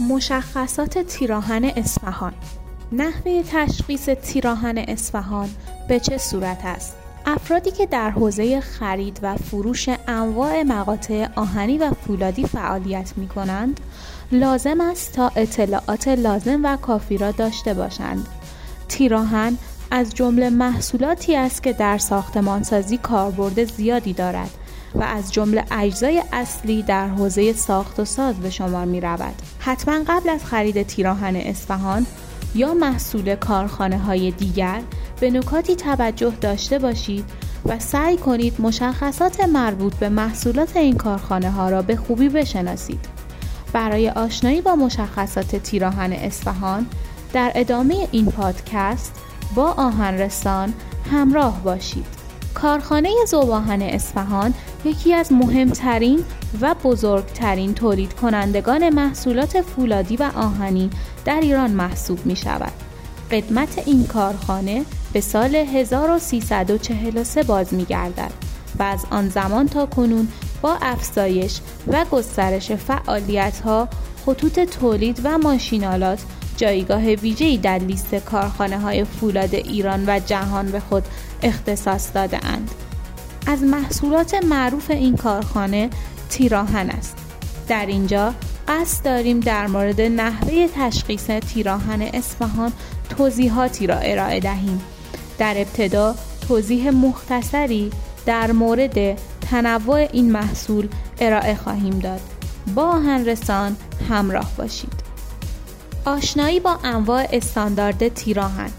مشخصات تیراهن اصفهان نحوه تشخیص تیراهن اصفهان به چه صورت است؟ افرادی که در حوزه خرید و فروش انواع مقاطع آهنی و فولادی فعالیت می کنند لازم است تا اطلاعات لازم و کافی را داشته باشند. تیراهن از جمله محصولاتی است که در ساختمانسازی کاربرد زیادی دارد و از جمله اجزای اصلی در حوزه ساخت و ساز به شمار می رود. حتما قبل از خرید تیراهن اصفهان یا محصول کارخانه های دیگر به نکاتی توجه داشته باشید و سعی کنید مشخصات مربوط به محصولات این کارخانه ها را به خوبی بشناسید. برای آشنایی با مشخصات تیراهن اصفهان در ادامه این پادکست با آهنرسان همراه باشید. کارخانه زوباهن اصفهان یکی از مهمترین و بزرگترین تولید کنندگان محصولات فولادی و آهنی در ایران محسوب می شود. قدمت این کارخانه به سال 1343 باز می گردد و از آن زمان تا کنون با افزایش و گسترش فعالیت ها خطوط تولید و ماشینالات جایگاه ویژه‌ای در لیست کارخانه های فولاد ایران و جهان به خود اختصاص داده اند. از محصولات معروف این کارخانه تیراهن است. در اینجا قصد داریم در مورد نحوه تشخیص تیراهن اصفهان توضیحاتی را ارائه دهیم. در ابتدا توضیح مختصری در مورد تنوع این محصول ارائه خواهیم داد. با آهنرسان همراه باشید. آشنایی با انواع استاندارد تیراهن.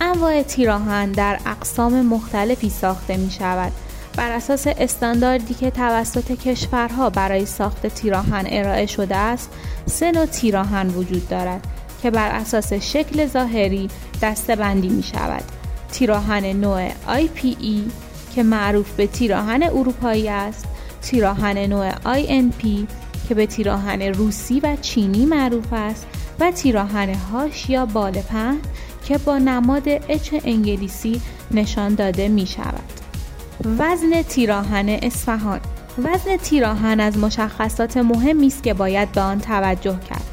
انواع تیراهن در اقسام مختلفی ساخته می شود. بر اساس استانداردی که توسط کشورها برای ساخت تیراهن ارائه شده است سه نوع تیراهن وجود دارد که بر اساس شکل ظاهری دسته بندی می شود. تیراهن نوع IPE که معروف به تیراهن اروپایی است تیراهن نوع INP که به تیراهن روسی و چینی معروف است و تیراهن هاش یا بال پهن که با نماد اچ انگلیسی نشان داده می شود. وزن تیراهن اصفهان وزن تیراهن از مشخصات مهمی است که باید به آن توجه کرد.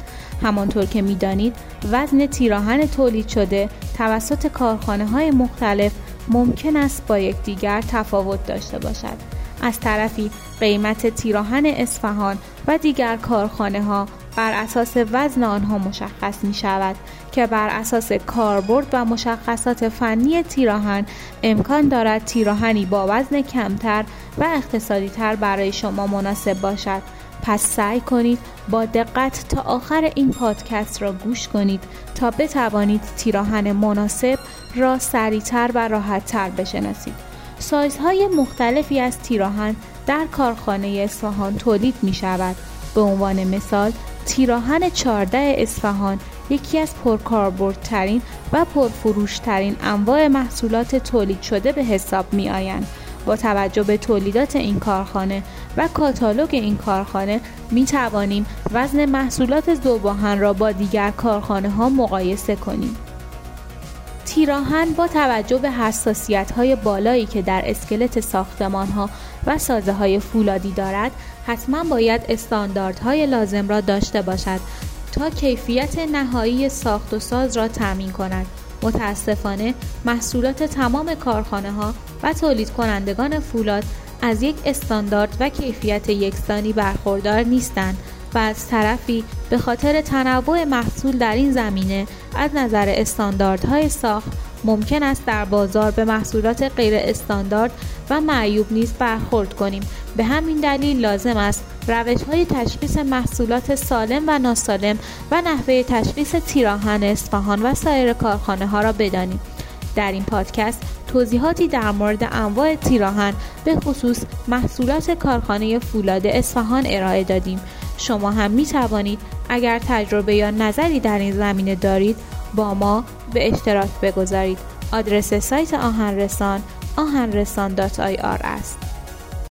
همانطور که می‌دانید وزن تیراهن تولید شده توسط کارخانه های مختلف ممکن است با یکدیگر تفاوت داشته باشد. از طرفی قیمت تیراهن اصفهان و دیگر کارخانه ها بر اساس وزن آنها مشخص می شود که بر اساس کاربرد و مشخصات فنی تیراهن امکان دارد تیراهنی با وزن کمتر و اقتصادی تر برای شما مناسب باشد. پس سعی کنید با دقت تا آخر این پادکست را گوش کنید تا بتوانید تیراهن مناسب را سریعتر و راحتتر بشناسید. سایزهای مختلفی از تیراهن در کارخانه اصفهان تولید می شود به عنوان مثال تیراهن 14 اصفهان یکی از پرکاربردترین و پرفروشترین انواع محصولات تولید شده به حساب می آیند. با توجه به تولیدات این کارخانه و کاتالوگ این کارخانه می توانیم وزن محصولات زوباهن را با دیگر کارخانه ها مقایسه کنیم. تیراهن با توجه به حساسیت های بالایی که در اسکلت ساختمان ها و سازه های فولادی دارد حتما باید استانداردهای لازم را داشته باشد تا کیفیت نهایی ساخت و ساز را تأمین کند. متاسفانه محصولات تمام کارخانه ها و تولید کنندگان فولاد از یک استاندارد و کیفیت یکسانی برخوردار نیستند. و از طرفی به خاطر تنوع محصول در این زمینه از نظر استانداردهای ساخت ممکن است در بازار به محصولات غیر استاندارد و معیوب نیز برخورد کنیم. به همین دلیل لازم است روش های تشخیص محصولات سالم و ناسالم و نحوه تشخیص تیراهن اصفهان و سایر کارخانه ها را بدانیم. در این پادکست توضیحاتی در مورد انواع تیراهن به خصوص محصولات کارخانه فولاد اصفهان ارائه دادیم. شما هم می توانید اگر تجربه یا نظری در این زمینه دارید با ما به اشتراک بگذارید. آدرس سایت آهنرسان آهنرسان.ir است.